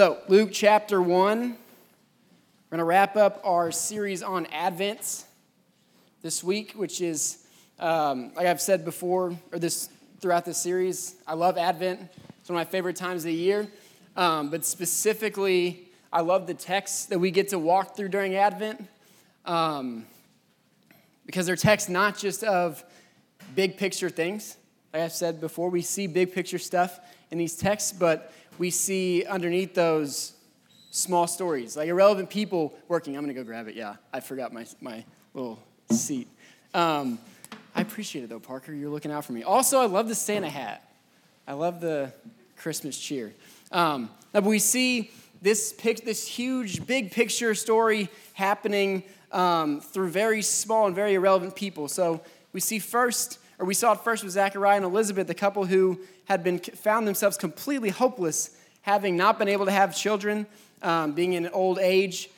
So, Luke chapter 1, we're going to wrap up our series on Advent this week, which is, um, like I've said before, or this throughout this series, I love Advent. It's one of my favorite times of the year. Um, but specifically, I love the texts that we get to walk through during Advent um, because they're texts not just of big picture things. Like I've said before, we see big picture stuff in these texts, but we see underneath those small stories, like irrelevant people working. I'm gonna go grab it. Yeah, I forgot my, my little seat. Um, I appreciate it though, Parker. You're looking out for me. Also, I love the Santa hat. I love the Christmas cheer. Um, but we see this, pic- this huge, big picture story happening um, through very small and very irrelevant people. So we see first, or we saw it first with Zachariah and Elizabeth, the couple who had been found themselves completely hopeless, having not been able to have children, um, being in an old age,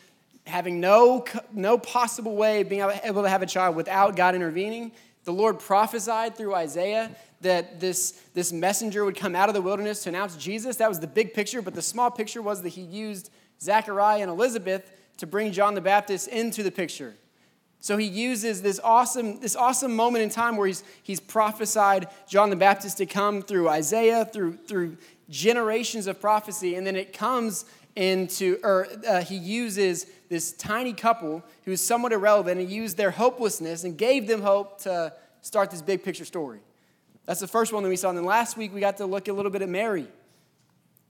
having no, no possible way of being able to have a child without God intervening. The Lord prophesied through Isaiah that this, this messenger would come out of the wilderness to announce Jesus. That was the big picture, but the small picture was that he used Zachariah and Elizabeth to bring John the Baptist into the picture. So he uses this awesome, this awesome moment in time where he's, he's prophesied John the Baptist to come through Isaiah, through, through generations of prophecy, and then it comes into, or uh, he uses this tiny couple who's somewhat irrelevant and used their hopelessness and gave them hope to start this big picture story. That's the first one that we saw. And then last week we got to look a little bit at Mary.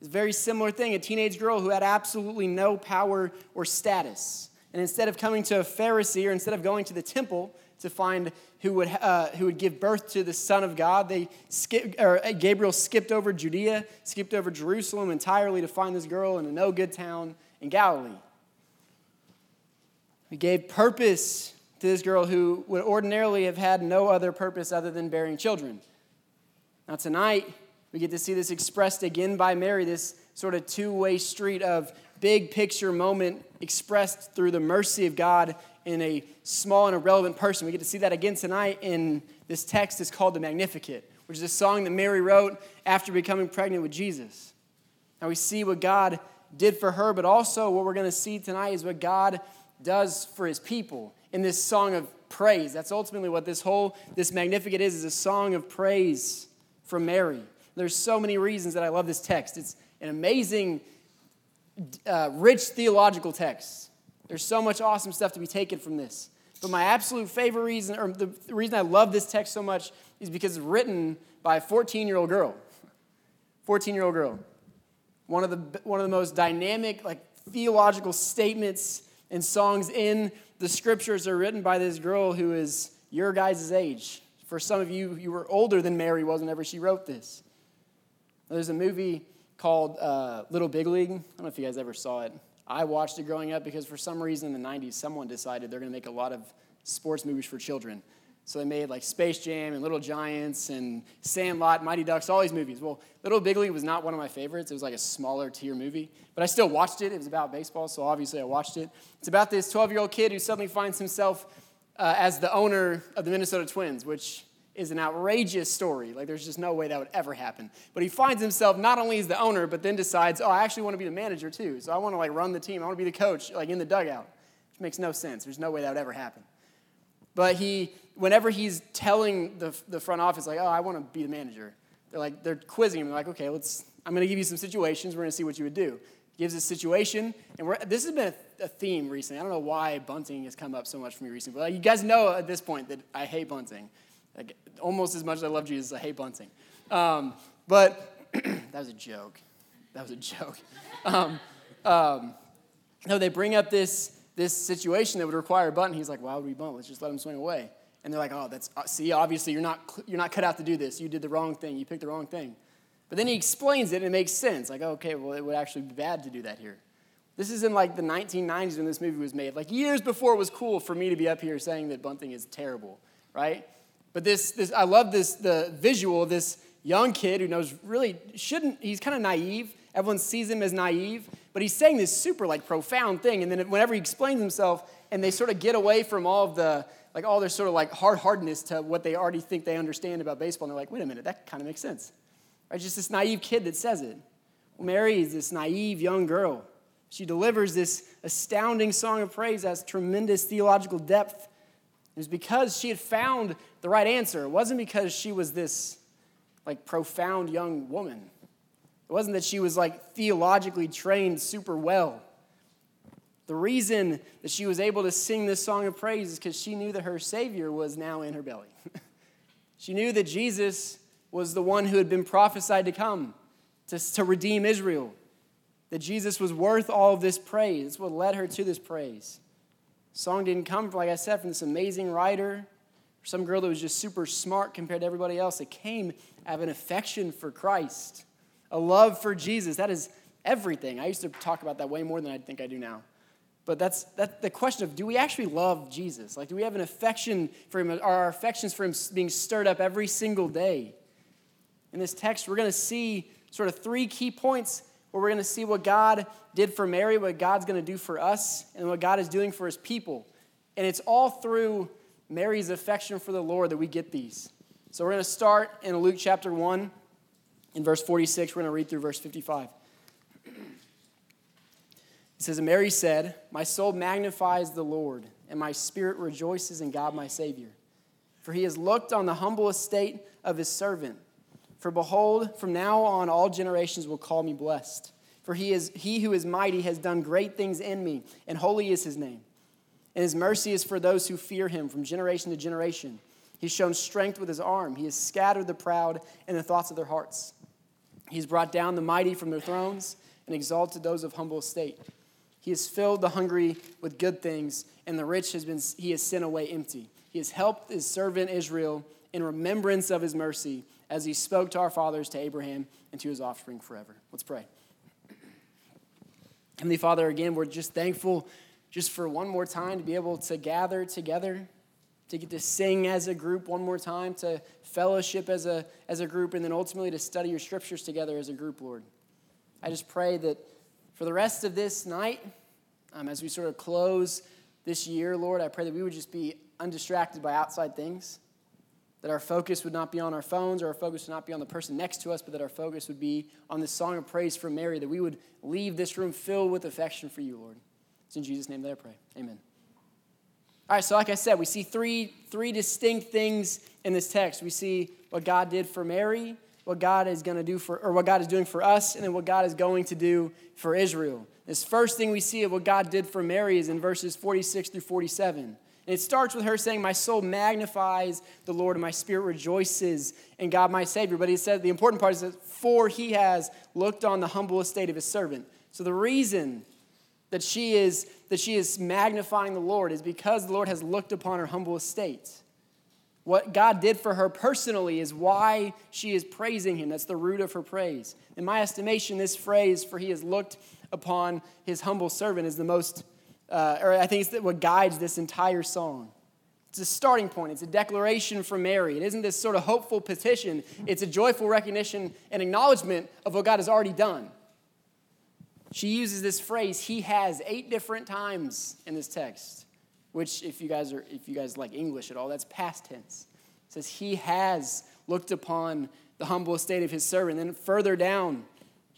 It's a very similar thing, a teenage girl who had absolutely no power or status. And instead of coming to a Pharisee or instead of going to the temple to find who would, uh, who would give birth to the Son of God, they skip, or uh, Gabriel skipped over Judea, skipped over Jerusalem entirely to find this girl in a no good town in Galilee. He gave purpose to this girl who would ordinarily have had no other purpose other than bearing children. Now, tonight, we get to see this expressed again by Mary, this sort of two way street of big picture moment expressed through the mercy of God in a small and irrelevant person. We get to see that again tonight in this text is called the Magnificat, which is a song that Mary wrote after becoming pregnant with Jesus. Now we see what God did for her, but also what we're going to see tonight is what God does for his people in this song of praise. That's ultimately what this whole this Magnificat is, is a song of praise from Mary. There's so many reasons that I love this text. It's an amazing uh, rich theological texts. There's so much awesome stuff to be taken from this. But my absolute favorite reason, or the, reason I love this text so much, is because it's written by a 14 year old girl. 14 year old girl. One of, the, one of the most dynamic, like, theological statements and songs in the scriptures are written by this girl who is your guys' age. For some of you, you were older than Mary was whenever she wrote this. There's a movie called uh, Little Big League. I don't know if you guys ever saw it. I watched it growing up because for some reason in the 90s, someone decided they're going to make a lot of sports movies for children. So they made like Space Jam and Little Giants and Sandlot, Mighty Ducks, all these movies. Well, Little Big League was not one of my favorites. It was like a smaller tier movie, but I still watched it. It was about baseball, so obviously I watched it. It's about this 12 year old kid who suddenly finds himself uh, as the owner of the Minnesota Twins, which is an outrageous story. Like, there's just no way that would ever happen. But he finds himself not only as the owner, but then decides, oh, I actually want to be the manager too. So I want to like run the team. I want to be the coach, like in the dugout, which makes no sense. There's no way that would ever happen. But he, whenever he's telling the, the front office, like, oh, I want to be the manager, they're like, they're quizzing him. They're like, okay, let's, I'm going to give you some situations. We're going to see what you would do. Gives a situation, and we're, this has been a, a, theme recently. I don't know why bunting has come up so much for me recently, but like, you guys know at this point that I hate bunting. Like, almost as much as I love Jesus, I hate bunting. Um, but that was a joke. That was a joke. Um, um, no, they bring up this, this situation that would require a bunt. He's like, why would we bunt? Let's just let him swing away. And they're like, oh, that's, uh, see, obviously you're not, you're not cut out to do this. You did the wrong thing. You picked the wrong thing. But then he explains it and it makes sense. Like, okay, well, it would actually be bad to do that here. This is in like the 1990s when this movie was made. Like years before it was cool for me to be up here saying that bunting is terrible, right? But this, this I love this the visual this young kid who knows really shouldn't, he's kind of naive. Everyone sees him as naive, but he's saying this super like profound thing. And then whenever he explains himself and they sort of get away from all of the, like all their sort of like hard hardness to what they already think they understand about baseball, and they're like, wait a minute, that kind of makes sense. Right? Just this naive kid that says it. Mary is this naive young girl. She delivers this astounding song of praise that has tremendous theological depth. It was because she had found the right answer. It wasn't because she was this like profound young woman. It wasn't that she was like theologically trained super well. The reason that she was able to sing this song of praise is because she knew that her Savior was now in her belly. she knew that Jesus was the one who had been prophesied to come to, to redeem Israel, that Jesus was worth all of this praise. That's what led her to this praise. Song didn't come, like I said, from this amazing writer or some girl that was just super smart compared to everybody else. It came out of an affection for Christ, a love for Jesus. That is everything. I used to talk about that way more than I think I do now. But that's, that's the question of do we actually love Jesus? Like, do we have an affection for him? Are our affections for him being stirred up every single day? In this text, we're going to see sort of three key points where we're going to see what God did for Mary, what God's going to do for us, and what God is doing for his people. And it's all through Mary's affection for the Lord that we get these. So we're going to start in Luke chapter 1, in verse 46. We're going to read through verse 55. It says, Mary said, My soul magnifies the Lord, and my spirit rejoices in God my Savior. For he has looked on the humble estate of his servant. For behold, from now on all generations will call me blessed. For he, is, he who is mighty has done great things in me, and holy is his name. And his mercy is for those who fear him from generation to generation. He's shown strength with his arm. He has scattered the proud in the thoughts of their hearts. He's brought down the mighty from their thrones and exalted those of humble estate. He has filled the hungry with good things, and the rich has been, he has sent away empty. He has helped his servant Israel in remembrance of his mercy, as he spoke to our fathers, to Abraham, and to his offspring forever. Let's pray. Heavenly Father, again, we're just thankful just for one more time to be able to gather together, to get to sing as a group one more time, to fellowship as a, as a group, and then ultimately to study your scriptures together as a group, Lord. I just pray that for the rest of this night, um, as we sort of close this year, Lord, I pray that we would just be undistracted by outside things, that our focus would not be on our phones or our focus would not be on the person next to us, but that our focus would be on this song of praise from Mary, that we would leave this room filled with affection for you, Lord. It's in Jesus' name that I pray. Amen. All right, so like I said, we see three, three distinct things in this text. We see what God did for Mary, what God is going to do for, or what God is doing for us, and then what God is going to do for Israel. This first thing we see of what God did for Mary is in verses 46 through 47. And it starts with her saying, My soul magnifies the Lord, and my spirit rejoices in God my Savior. But he said the important part is that, For he has looked on the humble estate of his servant. So the reason that she is that she is magnifying the Lord is because the Lord has looked upon her humble estate. What God did for her personally is why she is praising him. That's the root of her praise. In my estimation, this phrase, for he has looked upon his humble servant, is the most, uh, or I think it's what guides this entire song. It's a starting point. It's a declaration from Mary. It isn't this sort of hopeful petition, it's a joyful recognition and acknowledgement of what God has already done. She uses this phrase, he has, eight different times in this text which if you guys are if you guys like English at all, that's past tense. It says he has looked upon the humble estate of his servant. And then further down,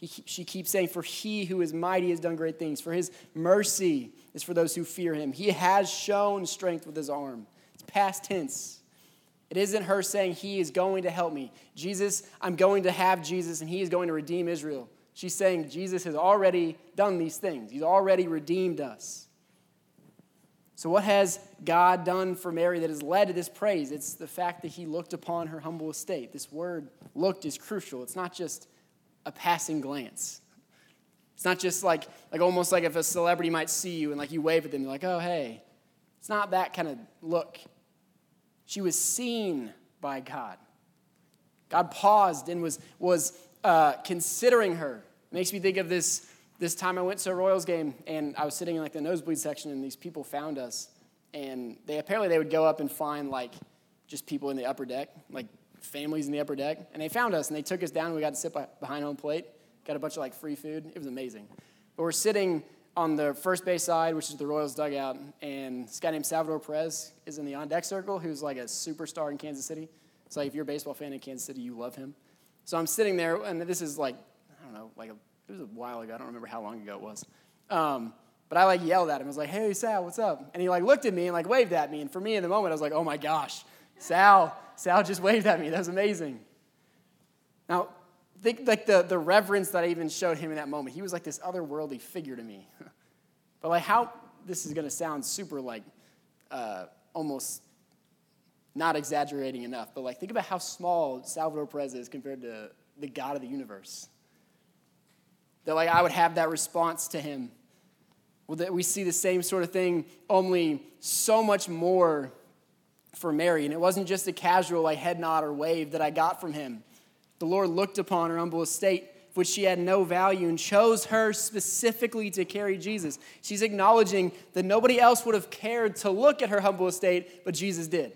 she keeps saying, For he who is mighty has done great things. For his mercy is for those who fear him. He has shown strength with his arm. It's past tense. It isn't her saying, He is going to help me. Jesus, I'm going to have Jesus and he is going to redeem Israel. She's saying, Jesus has already done these things, he's already redeemed us. So, what has God done for Mary that has led to this praise? It's the fact that he looked upon her humble estate. This word looked is crucial. It's not just a passing glance. It's not just like, like almost like if a celebrity might see you and like you wave at them, you're like, oh, hey. It's not that kind of look. She was seen by God. God paused and was, was uh, considering her. It makes me think of this this time I went to a Royals game and I was sitting in like the nosebleed section and these people found us and they apparently they would go up and find like just people in the upper deck, like families in the upper deck, and they found us and they took us down and we got to sit behind home plate, got a bunch of like free food. It was amazing. But we're sitting on the first base side, which is the Royals dugout, and this guy named Salvador Perez is in the on deck circle, who's like a superstar in Kansas City. It's like if you're a baseball fan in Kansas City, you love him. So I'm sitting there, and this is like, I don't know, like a It was a while ago. I don't remember how long ago it was. Um, but I like yelled at him. I was like, hey, Sal, what's up? And he like looked at me and like waved at me. And for me in the moment, I was like, oh my gosh, Sal, Sal just waved at me. That was amazing. Now, think like the, the reverence that I even showed him in that moment. He was like this otherworldly figure to me. but like how this is going to sound super like uh, almost not exaggerating enough, but like think about how small Salvador Perez is compared to the God of the universe. That like I would have that response to him. Well, that we see the same sort of thing, only so much more for Mary. And it wasn't just a casual like head nod or wave that I got from him. The Lord looked upon her humble estate, which she had no value, and chose her specifically to carry Jesus. She's acknowledging that nobody else would have cared to look at her humble estate, but Jesus did.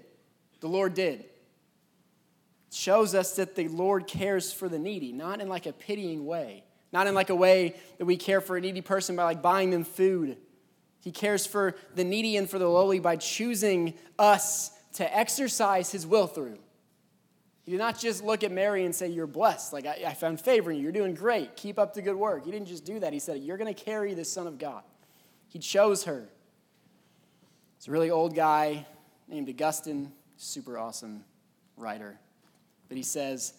The Lord did. It shows us that the Lord cares for the needy, not in like a pitying way, not in like a way that we care for a needy person by like buying them food. He cares for the needy and for the lowly by choosing us to exercise his will through. He did not just look at Mary and say, You're blessed. Like, I, I found favor in you. You're doing great. Keep up the good work. He didn't just do that. He said, You're going to carry the Son of God. He chose her. It's a really old guy named Augustine, super awesome writer. But he says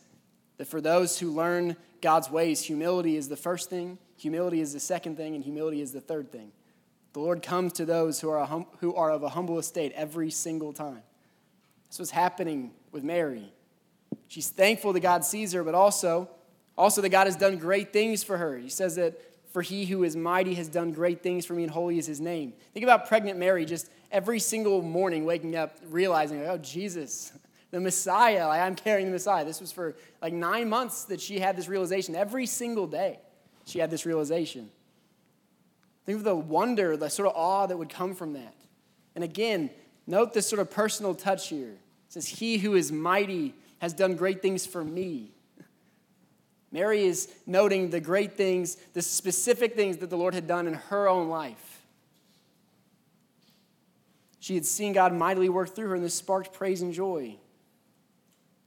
that for those who learn God's ways, humility is the first thing, humility is the second thing, and humility is the third thing. The Lord comes to those who are, hum- who are of a humble estate every single time. This was happening with Mary. She's thankful that God sees her, but also, also that God has done great things for her. He says that for he who is mighty has done great things for me, and holy is his name. Think about pregnant Mary just every single morning waking up realizing, oh, Jesus, the Messiah, like, I'm carrying the Messiah. This was for like nine months that she had this realization. Every single day, she had this realization. Think of the wonder, the sort of awe that would come from that. And again, note this sort of personal touch here. It says, He who is mighty has done great things for me. Mary is noting the great things, the specific things that the Lord had done in her own life. She had seen God mightily work through her, and this sparked praise and joy.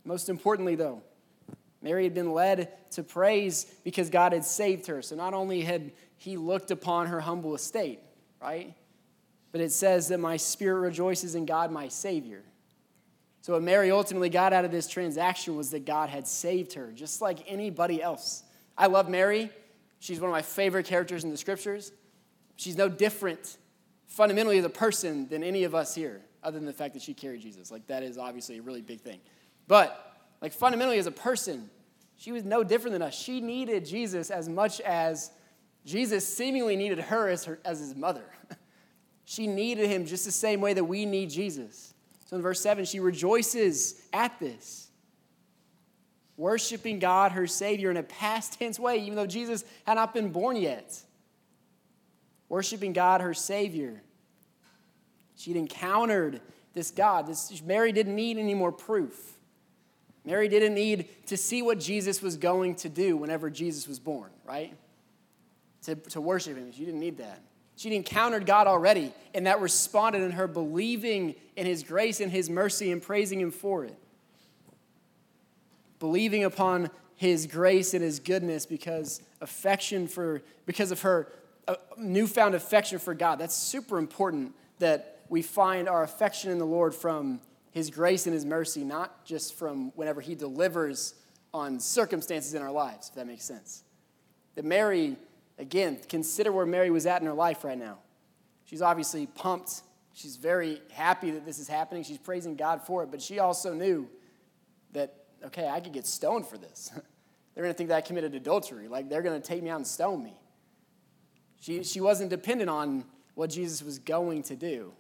Most importantly, though, Mary had been led to praise because God had saved her. So not only had he looked upon her humble estate, right? But it says that my spirit rejoices in God, my Savior. So, what Mary ultimately got out of this transaction was that God had saved her, just like anybody else. I love Mary. She's one of my favorite characters in the scriptures. She's no different fundamentally as a person than any of us here, other than the fact that she carried Jesus. Like, that is obviously a really big thing. But, like, fundamentally as a person, she was no different than us. She needed Jesus as much as Jesus seemingly needed her as, her, as his mother. she needed him just the same way that we need Jesus. So in verse 7, she rejoices at this, worshiping God, her Savior, in a past tense way, even though Jesus had not been born yet. Worshiping God, her Savior. She'd encountered this God. This, Mary didn't need any more proof. Mary didn't need to see what Jesus was going to do whenever Jesus was born, right? To, to worship him. She didn't need that. She'd encountered God already, and that responded in her believing in His grace and His mercy and praising Him for it. Believing upon His grace and His goodness because affection for because of her uh, newfound affection for God. That's super important that we find our affection in the Lord from His grace and His mercy, not just from whenever He delivers on circumstances in our lives. If that makes sense. That Mary Again, consider where Mary was at in her life right now. She's obviously pumped. She's very happy that this is happening. She's praising God for it, but she also knew that, okay, I could get stoned for this. they're going to think that I committed adultery. Like, they're going to take me out and stone me. She, she wasn't dependent on what Jesus was going to do.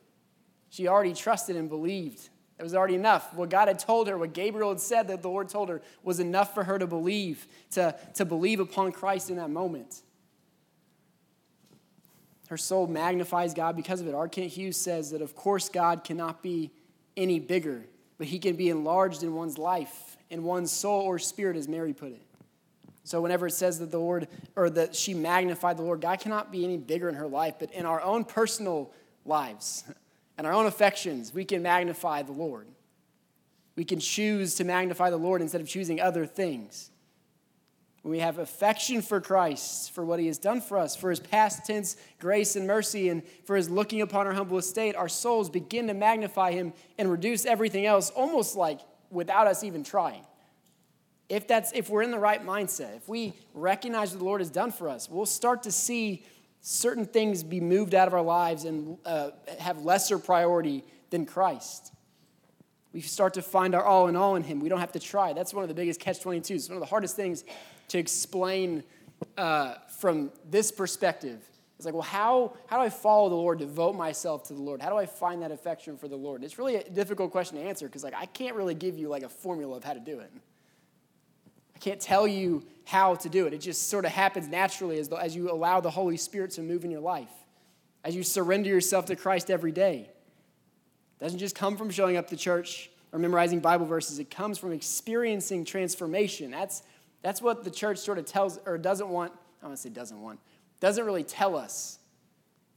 She already trusted and believed. It was already enough. What God had told her, what Gabriel had said that the Lord told her, was enough for her to believe, to, to believe upon Christ in that moment. Her soul magnifies God because of it. R. Kent Hughes says that, of course, God cannot be any bigger, but he can be enlarged in one's life, in one's soul or spirit, as Mary put it. So, whenever it says that the Lord, or that she magnified the Lord, God cannot be any bigger in her life, but in our own personal lives and our own affections, we can magnify the Lord. We can choose to magnify the Lord instead of choosing other things. When we have affection for Christ, for what he has done for us, for his past tense grace and mercy, and for his looking upon our humble estate, our souls begin to magnify him and reduce everything else almost like without us even trying. If that's if we're in the right mindset, if we recognize what the Lord has done for us, we'll start to see certain things be moved out of our lives and uh, have lesser priority than Christ. We start to find our all in all in Him. We don't have to try. That's one of the biggest catch 22s. It's one of the hardest things to explain uh, from this perspective. It's like, well, how, how do I follow the Lord, devote myself to the Lord? How do I find that affection for the Lord? It's really a difficult question to answer because like I can't really give you like a formula of how to do it. I can't tell you how to do it. It just sort of happens naturally as, as you allow the Holy Spirit to move in your life, as you surrender yourself to Christ every day. It doesn't just come from showing up to church or memorizing Bible verses. It comes from experiencing transformation. That's that's what the church sort of tells or doesn't want. I want to say doesn't want. Doesn't really tell us.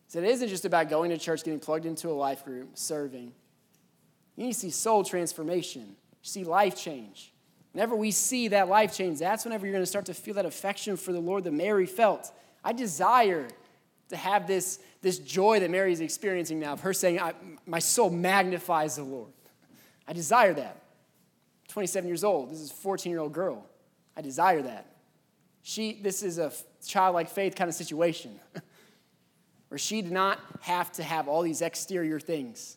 So it isn't just about going to church, getting plugged into a life group, serving. You need to see soul transformation. You see life change. Whenever we see that life change, that's whenever you're going to start to feel that affection for the Lord that Mary felt. I desire to have this, this joy that Mary is experiencing now of her saying, My soul magnifies the Lord. I desire that. 27 years old. This is a 14 year old girl. I desire that. She, this is a childlike faith kind of situation where she did not have to have all these exterior things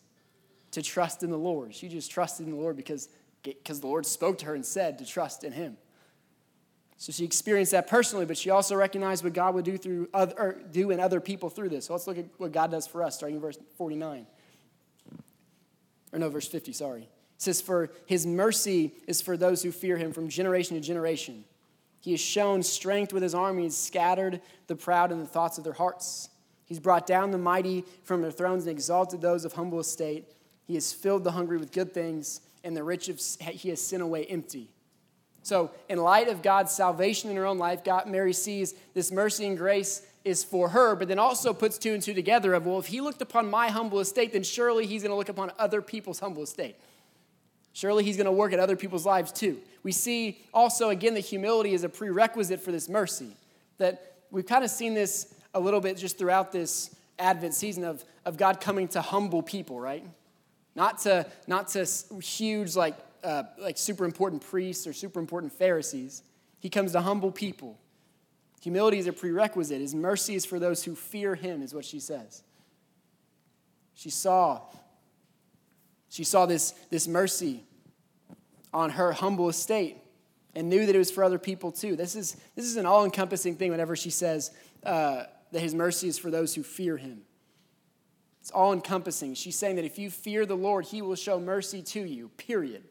to trust in the Lord. She just trusted in the Lord because, because the Lord spoke to her and said to trust in Him. So she experienced that personally, but she also recognized what God would do through other, do in other people through this. So let's look at what God does for us, starting in verse 49. Or no, verse 50, sorry. It says, For his mercy is for those who fear him from generation to generation. He has shown strength with his arm. He has scattered the proud in the thoughts of their hearts. He's brought down the mighty from their thrones and exalted those of humble estate. He has filled the hungry with good things, and the rich he has sent away empty. So, in light of God's salvation in her own life, God, Mary sees this mercy and grace is for her, but then also puts two and two together of, well, if he looked upon my humble estate, then surely he's going to look upon other people's humble estate. Surely he's going to work at other people's lives too. We see also, again, that humility is a prerequisite for this mercy. That we've kind of seen this a little bit just throughout this Advent season of, of God coming to humble people, right? Not to, not to huge, like, uh, like super important priests or super important Pharisees. He comes to humble people. Humility is a prerequisite. His mercy is for those who fear him, is what she says. She saw she saw this, this mercy on her humble estate and knew that it was for other people too. This is, this is an all encompassing thing whenever she says uh, that his mercy is for those who fear him. It's all encompassing. She's saying that if you fear the Lord, he will show mercy to you, period.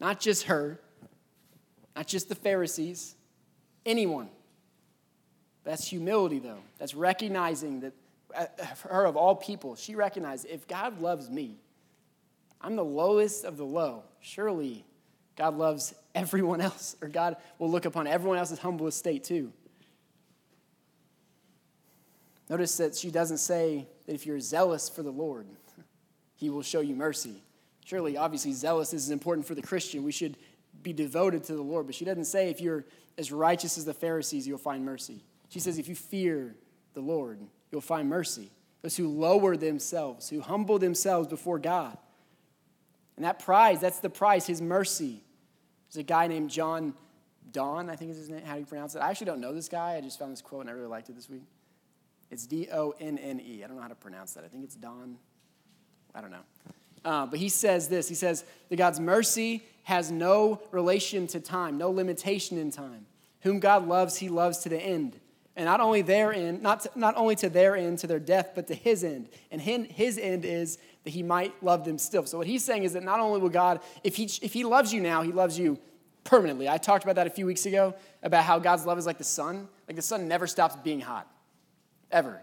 Not just her, not just the Pharisees, anyone. That's humility, though. That's recognizing that uh, her of all people, she recognized if God loves me, I'm the lowest of the low. Surely God loves everyone else, or God will look upon everyone else's humble estate too. Notice that she doesn't say that if you're zealous for the Lord, he will show you mercy. Surely, obviously, zealous is important for the Christian. We should be devoted to the Lord. But she doesn't say if you're as righteous as the Pharisees, you'll find mercy. She says if you fear the Lord, you'll find mercy. Those who lower themselves, who humble themselves before God. And that prize, that's the prize, his mercy. There's a guy named John Don, I think is his name. How do you pronounce it? I actually don't know this guy. I just found this quote and I really liked it this week. It's D O N N E. I don't know how to pronounce that. I think it's Don. I don't know. Uh, but he says this He says that God's mercy has no relation to time, no limitation in time. Whom God loves, he loves to the end. And not only their end, not, to, not only to their end, to their death, but to his end. And his end is that he might love them still. So what he's saying is that not only will God, if he, if he loves you now, he loves you permanently. I talked about that a few weeks ago, about how God's love is like the sun. Like the sun never stops being hot, ever.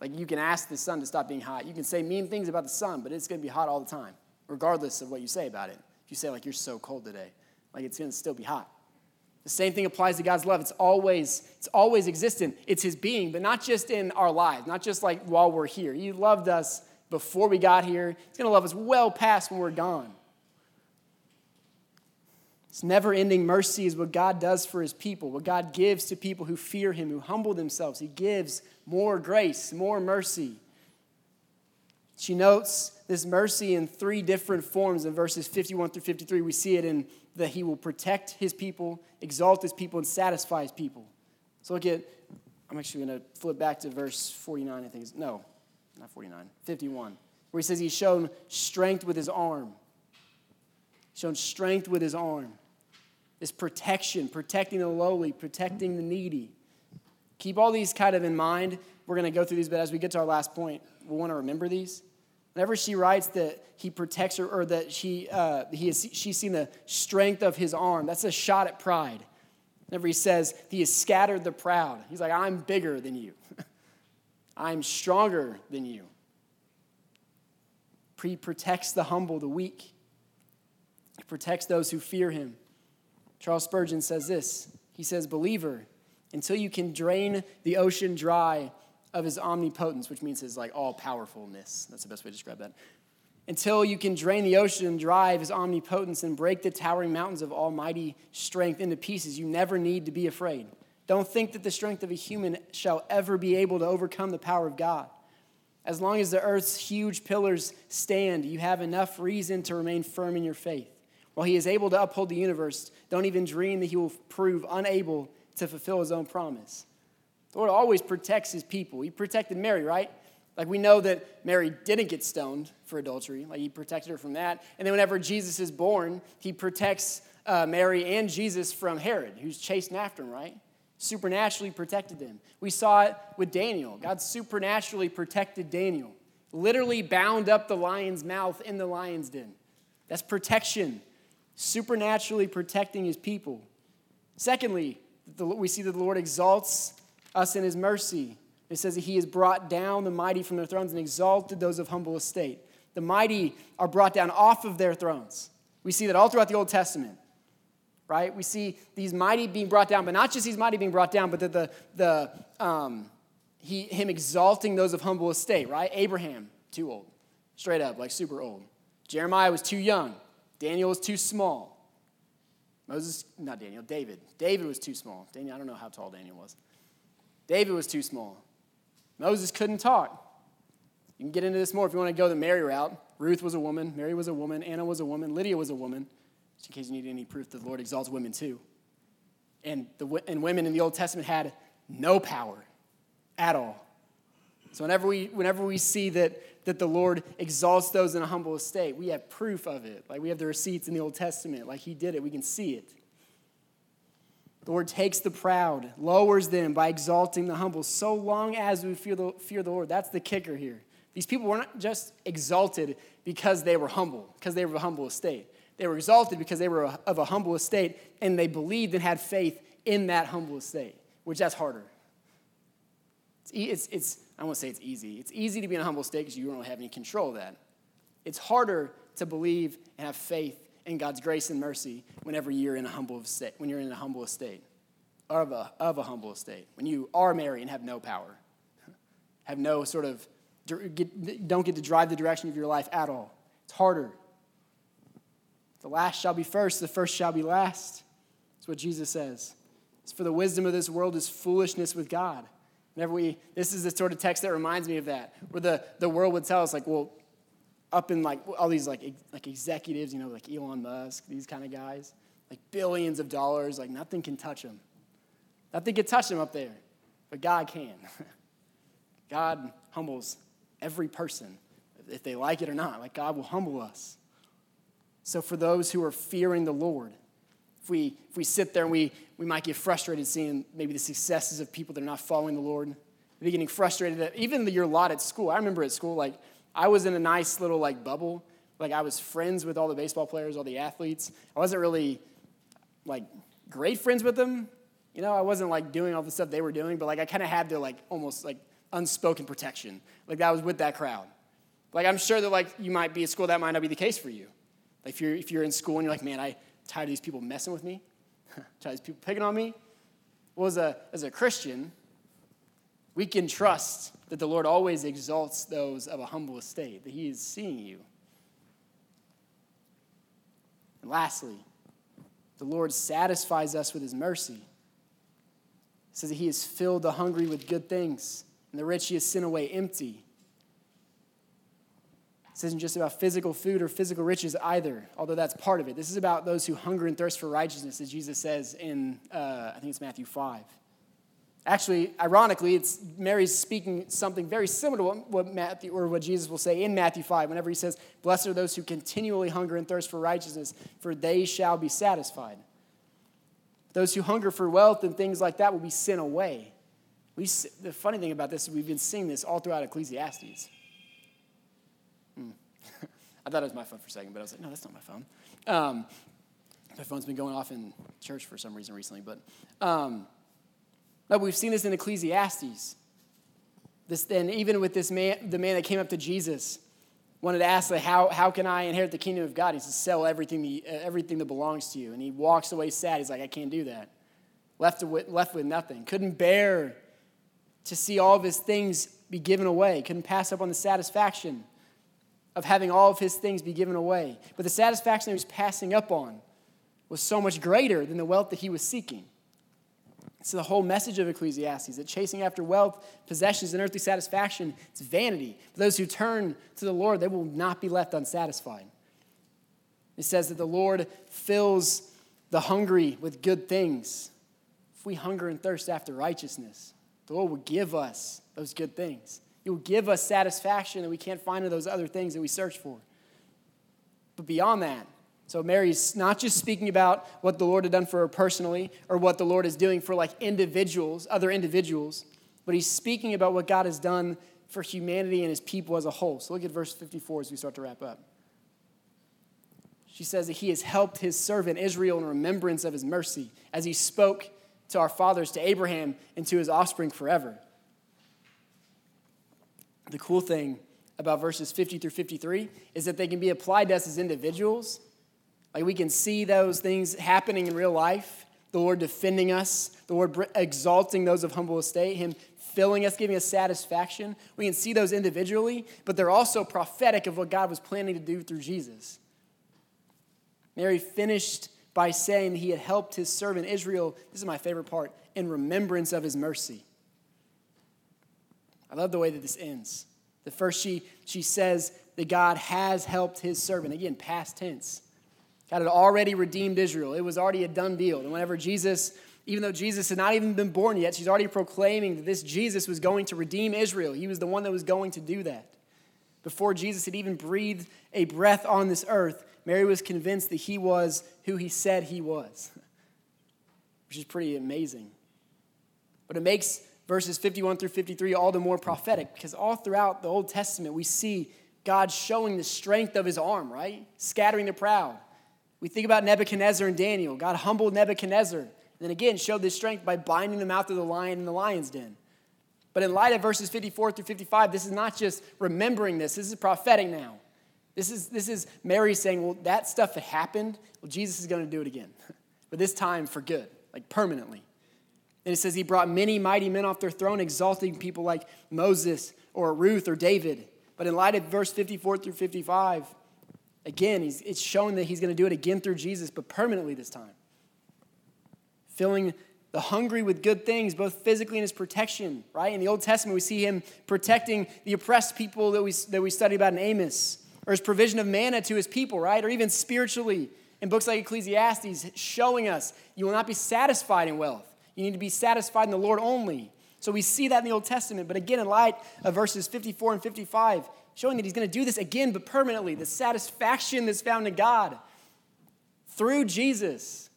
Like you can ask the sun to stop being hot. You can say mean things about the sun, but it's going to be hot all the time, regardless of what you say about it. If you say like you're so cold today, like it's going to still be hot. The same thing applies to God's love. It's always, it's always existent. It's his being, but not just in our lives, not just like while we're here. He loved us before we got here. He's going to love us well past when we're gone. This never ending mercy is what God does for his people, what God gives to people who fear him, who humble themselves. He gives more grace, more mercy. She notes this mercy in three different forms in verses 51 through 53. We see it in that he will protect his people, exalt his people, and satisfy his people. So look at, I'm actually going to flip back to verse 49, I think. No, not 49, 51, where he says he's shown strength with his arm. Shown strength with his arm. This protection, protecting the lowly, protecting the needy. Keep all these kind of in mind. We're going to go through these, but as we get to our last point, we want to remember these. Whenever she writes that he protects her or that she, uh, he has, she's seen the strength of his arm, that's a shot at pride. Whenever he says he has scattered the proud, he's like, I'm bigger than you, I'm stronger than you. He protects the humble, the weak, he protects those who fear him. Charles Spurgeon says this He says, Believer, until you can drain the ocean dry of his omnipotence, which means his like all powerfulness. That's the best way to describe that. Until you can drain the ocean and drive his omnipotence and break the towering mountains of almighty strength into pieces, you never need to be afraid. Don't think that the strength of a human shall ever be able to overcome the power of God. As long as the earth's huge pillars stand, you have enough reason to remain firm in your faith. While he is able to uphold the universe, don't even dream that he will prove unable to fulfill his own promise. The Lord always protects his people. He protected Mary, right? Like we know that Mary didn't get stoned for adultery. Like he protected her from that. And then whenever Jesus is born, he protects uh, Mary and Jesus from Herod, who's chasing after him, right? Supernaturally protected them. We saw it with Daniel. God supernaturally protected Daniel, literally bound up the lion's mouth in the lion's den. That's protection, supernaturally protecting his people. Secondly, we see that the Lord exalts us in his mercy. It says that he has brought down the mighty from their thrones and exalted those of humble estate. The mighty are brought down off of their thrones. We see that all throughout the Old Testament, right? We see these mighty being brought down, but not just these mighty being brought down, but that the, the, um, he, him exalting those of humble estate, right? Abraham, too old, straight up, like super old. Jeremiah was too young. Daniel was too small. Moses, not Daniel, David. David was too small. Daniel, I don't know how tall Daniel was. David was too small. Moses couldn't talk. You can get into this more if you want to go the Mary route. Ruth was a woman, Mary was a woman, Anna was a woman, Lydia was a woman, just in case you need any proof that the Lord exalts women too. And, the, and women in the Old Testament had no power at all. So whenever we, whenever we see that, that the Lord exalts those in a humble estate, we have proof of it. Like we have the receipts in the Old Testament. Like he did it, we can see it. The Lord takes the proud, lowers them by exalting the humble, so long as we fear the, fear the Lord. That's the kicker here. These people were not just exalted because they were humble, because they were a humble estate. They were exalted because they were of a humble estate and they believed and had faith in that humble estate, which that's harder. It's, it's, it's I won't say it's easy. It's easy to be in a humble state because you don't have any control of that. It's harder to believe and have faith in God's grace and mercy whenever you're in a humble state, when you're in a humble estate, of a, of a humble estate, when you are married and have no power, have no sort of, don't get to drive the direction of your life at all. It's harder. The last shall be first, the first shall be last. That's what Jesus says. It's for the wisdom of this world is foolishness with God. Whenever we, this is the sort of text that reminds me of that, where the, the world would tell us, like, well, up in like all these like like executives, you know, like Elon Musk, these kind of guys, like billions of dollars, like nothing can touch them. Nothing can touch them up there, but God can. God humbles every person, if they like it or not. Like God will humble us. So for those who are fearing the Lord, if we if we sit there and we we might get frustrated seeing maybe the successes of people that are not following the Lord, maybe getting frustrated that even your lot at school. I remember at school like I was in a nice little like bubble. Like I was friends with all the baseball players, all the athletes. I wasn't really like great friends with them. You know, I wasn't like doing all the stuff they were doing, but like I kind of had their like almost like unspoken protection. Like I was with that crowd. Like I'm sure that like you might be at school, that might not be the case for you. Like if you're if you're in school and you're like, man, I tired of these people messing with me, tired of these people picking on me. Well, as a as a Christian, we can trust that the Lord always exalts those of a humble estate, that He is seeing you. And lastly, The Lord satisfies us with his mercy. It says that he has filled the hungry with good things, and the rich he has sent away empty. This isn't just about physical food or physical riches either, although that's part of it. This is about those who hunger and thirst for righteousness, as Jesus says in, uh, I think it's Matthew 5. Actually, ironically, it's Mary's speaking something very similar to what, Matthew or what Jesus will say in Matthew 5, whenever he says, Blessed are those who continually hunger and thirst for righteousness, for they shall be satisfied. Those who hunger for wealth and things like that will be sent away. We, the funny thing about this is we've been seeing this all throughout Ecclesiastes. I thought it was my phone for a second, but I was like, no, that's not my phone. Um, my phone's been going off in church for some reason recently, but um, we've seen this in Ecclesiastes. This, then, even with this man, the man that came up to Jesus, wanted to ask, like, how, how can I inherit the kingdom of God? He says, sell everything, the, everything that belongs to you. And he walks away sad. He's like, I can't do that. Left with, left with nothing. Couldn't bear to see all of his things be given away. Couldn't pass up on the satisfaction of having all of his things be given away. But the satisfaction that he was passing up on was so much greater than the wealth that he was seeking. So the whole message of Ecclesiastes that chasing after wealth, possessions, and earthly satisfaction, it's vanity. For those who turn to the Lord, they will not be left unsatisfied. It says that the Lord fills the hungry with good things. If we hunger and thirst after righteousness, the Lord will give us those good things. He will give us satisfaction that we can't find in those other things that we search for. But beyond that, so Mary's not just speaking about what the Lord had done for her personally or what the Lord is doing for like individuals, other individuals, but he's speaking about what God has done for humanity and his people as a whole. So look at verse 54 as we start to wrap up. She says that he has helped his servant Israel in remembrance of his mercy as he spoke to our fathers, to Abraham, and to his offspring forever the cool thing about verses 50 through 53 is that they can be applied to us as individuals. Like we can see those things happening in real life the Lord defending us, the Lord exalting those of humble estate, Him filling us, giving us satisfaction. We can see those individually, but they're also prophetic of what God was planning to do through Jesus. Mary finished by saying he had helped his servant Israel, this is my favorite part, in remembrance of his mercy. I love the way that this ends. The first, she, she says that God has helped his servant. Again, past tense. God had already redeemed Israel, it was already a done deal. And whenever Jesus, even though Jesus had not even been born yet, she's already proclaiming that this Jesus was going to redeem Israel. He was the one that was going to do that. Before Jesus had even breathed a breath on this earth, Mary was convinced that he was who he said he was, which is pretty amazing. But it makes verses 51 through 53 all the more prophetic because all throughout the Old Testament we see God showing the strength of his arm, right? Scattering the proud. We think about Nebuchadnezzar and Daniel. God humbled Nebuchadnezzar and then again showed this strength by binding the mouth of the lion in the lion's den. But in light of verses 54 through 55, this is not just remembering this, this is prophetic now. This is, this is Mary saying, well, that stuff that happened, well, Jesus is going to do it again, but this time for good, like permanently. And it says he brought many mighty men off their throne, exalting people like Moses or Ruth or David. But in light of verse 54 through 55, again, it's showing that he's going to do it again through Jesus, but permanently this time. Filling the hungry with good things, both physically and his protection, right? In the Old Testament, we see him protecting the oppressed people that we, that we study about in Amos, or his provision of manna to his people, right? Or even spiritually in books like Ecclesiastes, showing us you will not be satisfied in wealth. You need to be satisfied in the Lord only. So we see that in the Old Testament. But again, in light of verses 54 and 55, showing that he's going to do this again, but permanently, the satisfaction that's found in God through Jesus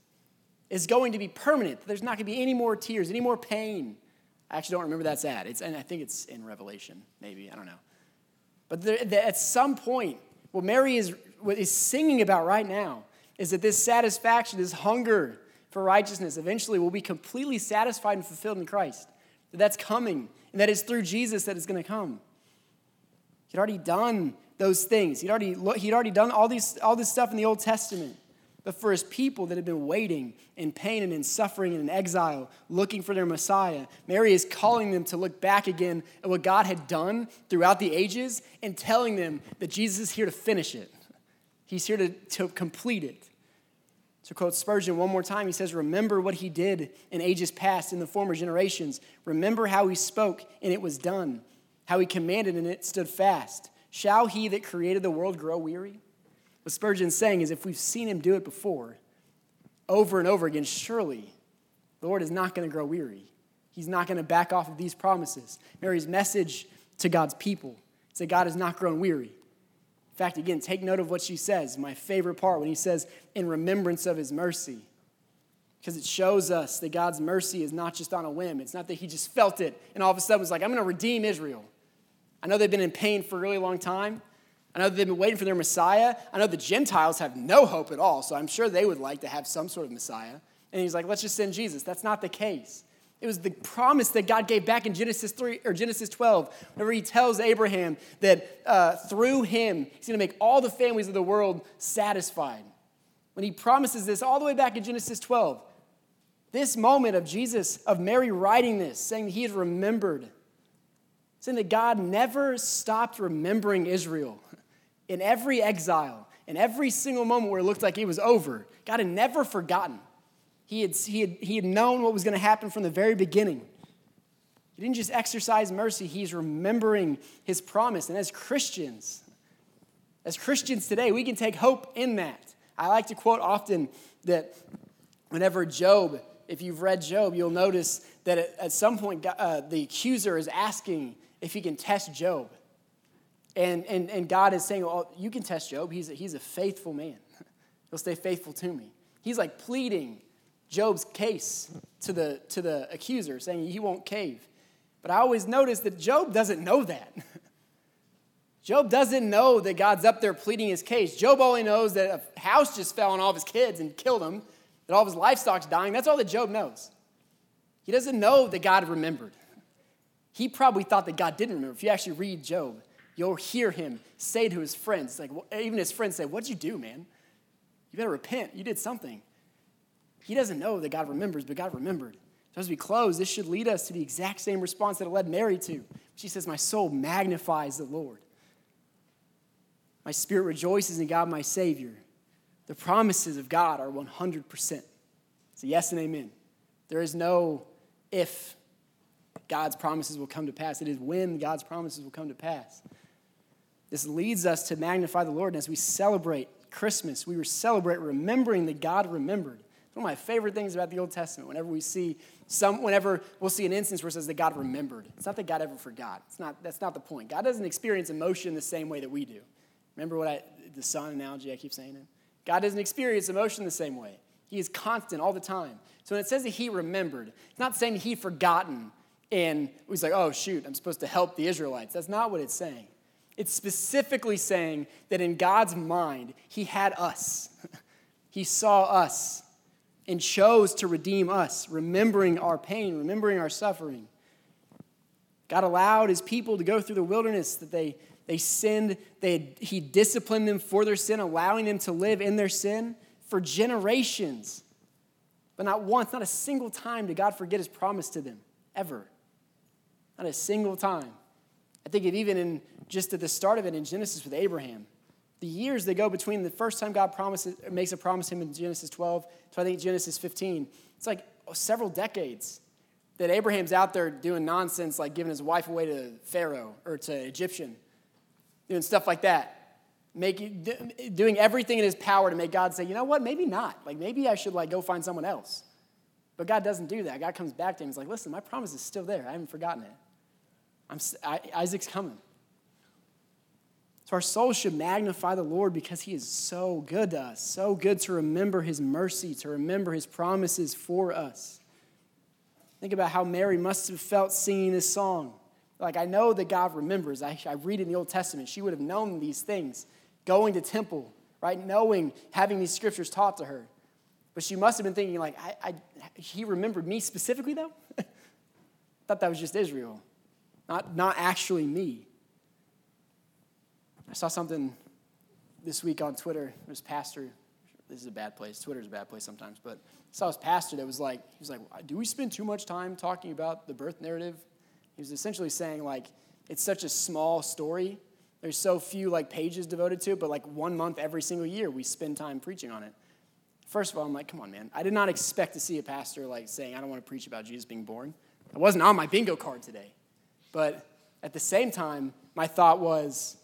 is going to be permanent. There's not going to be any more tears, any more pain. I actually don't remember that's at. It's, and I think it's in Revelation, maybe. I don't know. But there, at some point, what Mary is, what is singing about right now is that this satisfaction, this hunger for righteousness eventually will be completely satisfied and fulfilled in Christ. That that's coming, and that is through Jesus that it's going to come. He'd already done those things. He'd already, he'd already done all, these, all this stuff in the Old Testament. But for his people that had been waiting in pain and in suffering and in exile, looking for their Messiah, Mary is calling them to look back again at what God had done throughout the ages and telling them that Jesus is here to finish it. He's here to, to complete it. To quote Spurgeon one more time, he says, Remember what he did in ages past, in the former generations. Remember how he spoke, and it was done, how he commanded, and it stood fast. Shall he that created the world grow weary? What Spurgeon's saying is if we've seen him do it before, over and over again, surely the Lord is not going to grow weary. He's not going to back off of these promises. Mary's message to God's people is that God has not grown weary. In fact, again, take note of what she says. My favorite part when he says, in remembrance of his mercy. Because it shows us that God's mercy is not just on a whim. It's not that he just felt it and all of a sudden was like, I'm going to redeem Israel. I know they've been in pain for a really long time. I know they've been waiting for their Messiah. I know the Gentiles have no hope at all, so I'm sure they would like to have some sort of Messiah. And he's like, let's just send Jesus. That's not the case. It was the promise that God gave back in Genesis 3 or Genesis 12, whenever he tells Abraham that uh, through him, he's going to make all the families of the world satisfied. When he promises this all the way back in Genesis 12, this moment of Jesus, of Mary writing this, saying that he had remembered, saying that God never stopped remembering Israel in every exile, in every single moment where it looked like it was over. God had never forgotten. He had, he had, he had known what was going to happen from the very beginning. He didn't just exercise mercy, he's remembering his promise. And as Christians, as Christians today, we can take hope in that. I like to quote often that whenever Job, if you've read Job, you'll notice that at some point uh, the accuser is asking if he can test Job. And, and, and God is saying, Well, you can test Job. He's a, he's a faithful man, he'll stay faithful to me. He's like pleading Job's case to the, to the accuser, saying he won't cave. But I always notice that Job doesn't know that. Job doesn't know that God's up there pleading his case. Job only knows that a house just fell on all of his kids and killed him, that all of his livestock's dying. That's all that Job knows. He doesn't know that God remembered. He probably thought that God didn't remember. If you actually read Job, you'll hear him say to his friends, like even his friends say, What'd you do, man? You better repent. You did something. He doesn't know that God remembers, but God remembered. So as we close, this should lead us to the exact same response that it led Mary to. She says, My soul magnifies the Lord. My spirit rejoices in God, my Savior. The promises of God are 100%. It's a yes and amen. There is no if God's promises will come to pass, it is when God's promises will come to pass. This leads us to magnify the Lord. And as we celebrate Christmas, we celebrate remembering that God remembered. One of my favorite things about the Old Testament, whenever we see some, whenever we'll see an instance where it says that God remembered. It's not that God ever forgot. It's not, that's not the point. God doesn't experience emotion the same way that we do. Remember what I, the sun analogy I keep saying? God doesn't experience emotion the same way. He is constant all the time. So when it says that he remembered, it's not saying he forgotten and was like, oh, shoot, I'm supposed to help the Israelites. That's not what it's saying. It's specifically saying that in God's mind, he had us. he saw us and chose to redeem us, remembering our pain, remembering our suffering. God allowed his people to go through the wilderness that they, they sinned. They, he disciplined them for their sin, allowing them to live in their sin for generations. But not once, not a single time did God forget his promise to them, ever. Not a single time. I think of even in just at the start of it in Genesis with Abraham the years that go between the first time God promises, makes a promise him in Genesis 12 to I think Genesis 15, it's like several decades that Abraham's out there doing nonsense like giving his wife away to Pharaoh or to Egyptian, doing stuff like that. Making, doing everything in his power to make God say, you know what, maybe not. Like maybe I should like go find someone else. But God doesn't do that. God comes back to him. And he's like, listen, my promise is still there. I haven't forgotten it. I'm, I, Isaac's coming. So our souls should magnify the Lord because he is so good to us, so good to remember his mercy, to remember his promises for us. Think about how Mary must have felt singing this song. Like, I know that God remembers. I, I read in the Old Testament, she would have known these things, going to temple, right? Knowing, having these scriptures taught to her. But she must have been thinking, like, I, I he remembered me specifically, though? thought that was just Israel, not, not actually me. I saw something this week on Twitter. It was pastor. This is a bad place. Twitter's a bad place sometimes, but I saw his pastor that was like, he was like, "Do we spend too much time talking about the birth narrative?" He was essentially saying like, it's such a small story. There's so few like pages devoted to it, but like one month every single year we spend time preaching on it. First of all, I'm like, come on, man. I did not expect to see a pastor like saying, I don't want to preach about Jesus being born. It wasn't on my bingo card today. But at the same time, my thought was,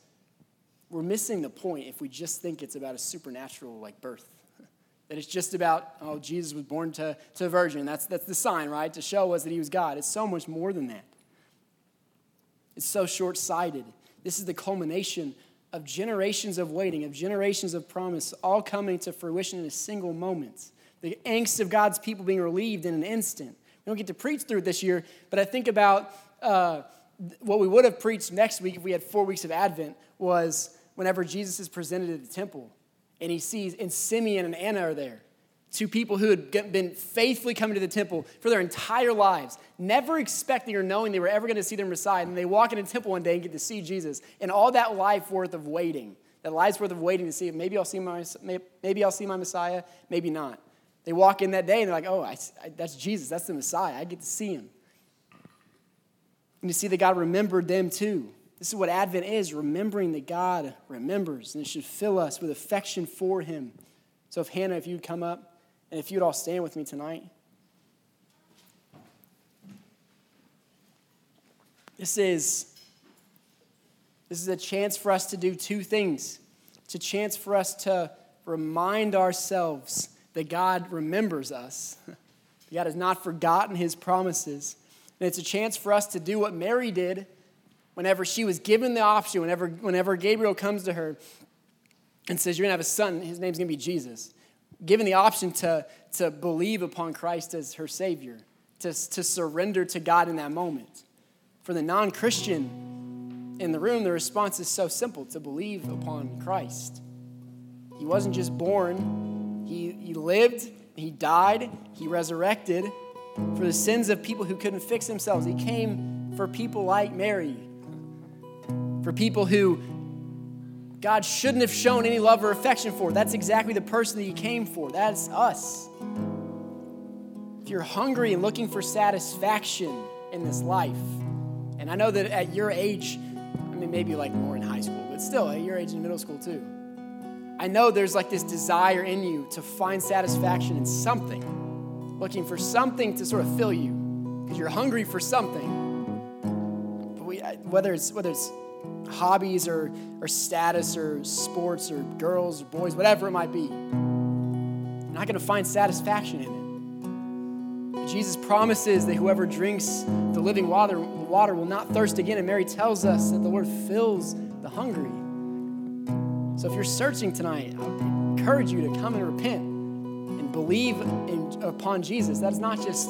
we're missing the point if we just think it's about a supernatural like birth. That it's just about, oh, Jesus was born to, to a virgin. That's, that's the sign, right? To show us that he was God. It's so much more than that. It's so short sighted. This is the culmination of generations of waiting, of generations of promise, all coming to fruition in a single moment. The angst of God's people being relieved in an instant. We don't get to preach through it this year, but I think about uh, what we would have preached next week if we had four weeks of Advent was whenever Jesus is presented at the temple and he sees, and Simeon and Anna are there. Two people who had been faithfully coming to the temple for their entire lives, never expecting or knowing they were ever going to see their Messiah. And they walk in the temple one day and get to see Jesus. And all that life worth of waiting, that life's worth of waiting to see, maybe I'll see my, maybe I'll see my Messiah, maybe not. They walk in that day and they're like, oh, I, I, that's Jesus, that's the Messiah. I get to see him. And you see that God remembered them too. This is what Advent is remembering that God remembers, and it should fill us with affection for him. So, if Hannah, if you'd come up. And if you'd all stand with me tonight. This is this is a chance for us to do two things. It's a chance for us to remind ourselves that God remembers us. God has not forgotten his promises. And it's a chance for us to do what Mary did whenever she was given the option, whenever, whenever Gabriel comes to her and says, You're going to have a son, his name's going to be Jesus given the option to, to believe upon Christ as her Savior, to, to surrender to God in that moment. For the non Christian in the room, the response is so simple to believe upon Christ. He wasn't just born, he, he lived, he died, he resurrected for the sins of people who couldn't fix themselves. He came for people like Mary, for people who God shouldn't have shown any love or affection for. That's exactly the person that He came for. That's us. If you're hungry and looking for satisfaction in this life, and I know that at your age, I mean, maybe like more in high school, but still at your age in middle school too, I know there's like this desire in you to find satisfaction in something, looking for something to sort of fill you, because you're hungry for something. But we, whether it's whether it's hobbies or, or status or sports or girls or boys, whatever it might be. You're not going to find satisfaction in it. But Jesus promises that whoever drinks the living water, water will not thirst again. And Mary tells us that the Lord fills the hungry. So if you're searching tonight, I encourage you to come and repent and believe in, upon Jesus. That's not just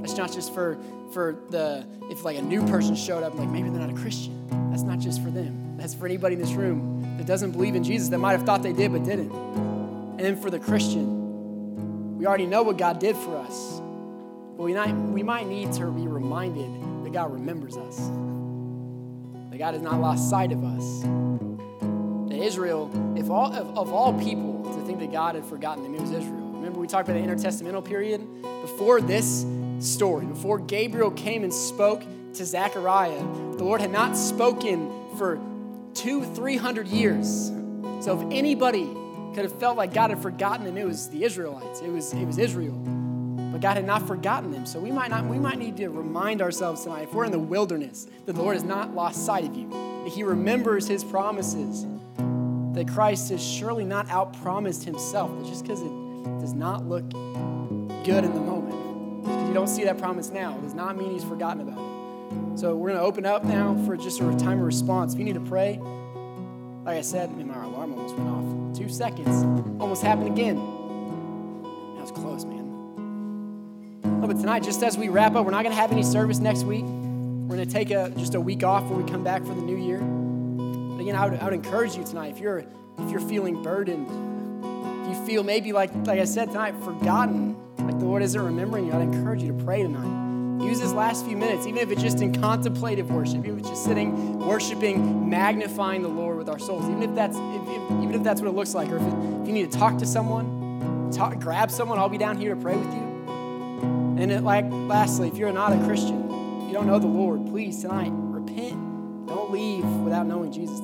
that's not just for for the if like a new person showed up like maybe they're not a Christian. That's not just for them. That's for anybody in this room that doesn't believe in Jesus that might have thought they did but didn't. And then for the Christian, we already know what God did for us. But we might, we might need to be reminded that God remembers us. That God has not lost sight of us. That Israel, if all of, of all people to think that God had forgotten them, it was Israel. Remember we talked about the intertestamental period? Before this story, before Gabriel came and spoke to Zechariah, the Lord had not spoken for two, three hundred years. So if anybody could have felt like God had forgotten them, it was the Israelites. It was, it was Israel. But God had not forgotten them. So we might not, we might need to remind ourselves tonight, if we're in the wilderness, that the Lord has not lost sight of you, that He remembers His promises, that Christ has surely not outpromised Himself, that just because it does not look good in the moment, because you don't see that promise now, does not mean He's forgotten about it. So we're going to open up now for just a time of response. If you need to pray, like I said, I mean, my alarm almost went off. Two seconds. Almost happened again. That was close, man. Oh, but tonight, just as we wrap up, we're not going to have any service next week. We're going to take a, just a week off when we come back for the new year. But again, I would, I would encourage you tonight, if you're, if you're feeling burdened, if you feel maybe like, like I said tonight, forgotten, like the Lord isn't remembering you, I'd encourage you to pray tonight. Use this last few minutes, even if it's just in contemplative worship, even if it's just sitting, worshiping, magnifying the Lord with our souls, even if that's, if, if, even if that's what it looks like, or if, it, if you need to talk to someone, talk, grab someone, I'll be down here to pray with you. And it, like, lastly, if you're not a Christian, you don't know the Lord, please tonight, repent. Don't leave without knowing Jesus.